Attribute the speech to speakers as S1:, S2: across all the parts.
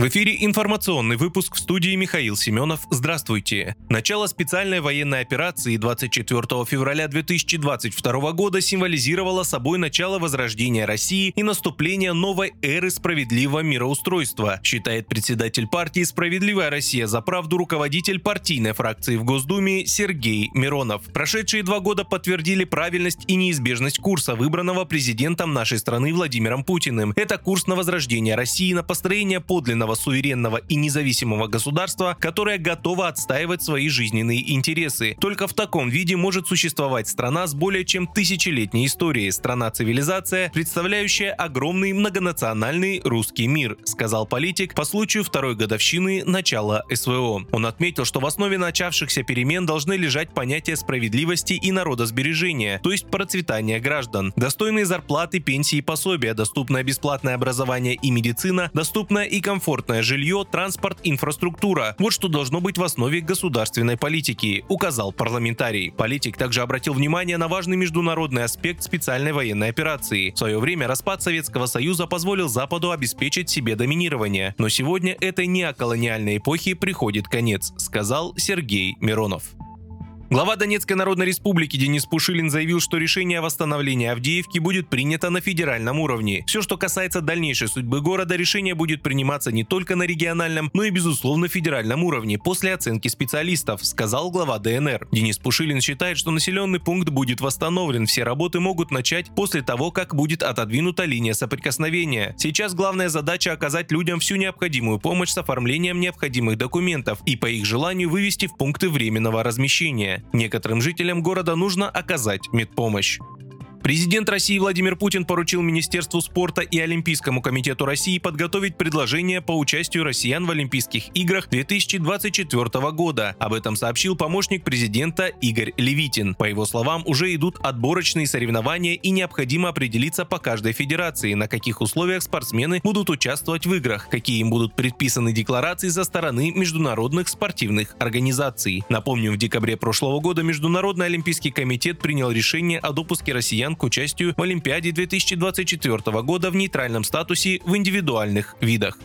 S1: В эфире информационный выпуск в студии Михаил Семенов. Здравствуйте. Начало специальной военной операции 24 февраля 2022 года символизировало собой начало возрождения России и наступление новой эры справедливого мироустройства, считает председатель партии «Справедливая Россия за правду» руководитель партийной фракции в Госдуме Сергей Миронов. Прошедшие два года подтвердили правильность и неизбежность курса, выбранного президентом нашей страны Владимиром Путиным. Это курс на возрождение России, на построение подлинного суверенного, суверенного и независимого государства, которое готово отстаивать свои жизненные интересы. Только в таком виде может существовать страна с более чем тысячелетней историей, страна-цивилизация, представляющая огромный многонациональный русский мир, сказал политик по случаю второй годовщины начала СВО. Он отметил, что в основе начавшихся перемен должны лежать понятия справедливости и народосбережения, то есть процветания граждан, достойные зарплаты, пенсии и пособия, доступное бесплатное образование и медицина, доступное и комфортное комфортное жилье, транспорт, инфраструктура. Вот что должно быть в основе государственной политики, указал парламентарий. Политик также обратил внимание на важный международный аспект специальной военной операции. В свое время распад Советского Союза позволил Западу обеспечить себе доминирование. Но сегодня этой неоколониальной эпохи приходит конец, сказал Сергей Миронов. Глава Донецкой Народной Республики Денис Пушилин заявил, что решение о восстановлении Авдеевки будет принято на федеральном уровне. Все, что касается дальнейшей судьбы города, решение будет приниматься не только на региональном, но и, безусловно, федеральном уровне после оценки специалистов, сказал глава ДНР. Денис Пушилин считает, что населенный пункт будет восстановлен. Все работы могут начать после того, как будет отодвинута линия соприкосновения. Сейчас главная задача оказать людям всю необходимую помощь с оформлением необходимых документов и по их желанию вывести в пункты временного размещения. Некоторым жителям города нужно оказать медпомощь. Президент России Владимир Путин поручил Министерству спорта и Олимпийскому комитету России подготовить предложение по участию россиян в Олимпийских играх 2024 года. Об этом сообщил помощник президента Игорь Левитин. По его словам, уже идут отборочные соревнования и необходимо определиться по каждой федерации, на каких условиях спортсмены будут участвовать в играх, какие им будут предписаны декларации со стороны международных спортивных организаций. Напомню, в декабре прошлого года Международный Олимпийский комитет принял решение о допуске россиян россиян к участию в Олимпиаде 2024 года в нейтральном статусе в индивидуальных видах.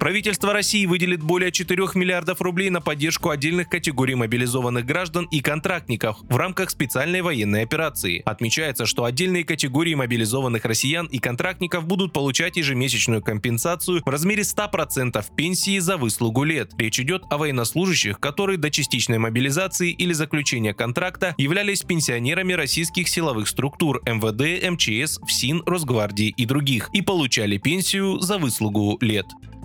S1: Правительство России выделит более 4 миллиардов рублей на поддержку отдельных категорий мобилизованных граждан и контрактников в рамках специальной военной операции. Отмечается, что отдельные категории мобилизованных россиян и контрактников будут получать ежемесячную компенсацию в размере 100% пенсии за выслугу лет. Речь идет о военнослужащих, которые до частичной мобилизации или заключения контракта являлись пенсионерами российских силовых структур МВД, МЧС, ФСИН, Росгвардии и других и получали пенсию за выслугу лет.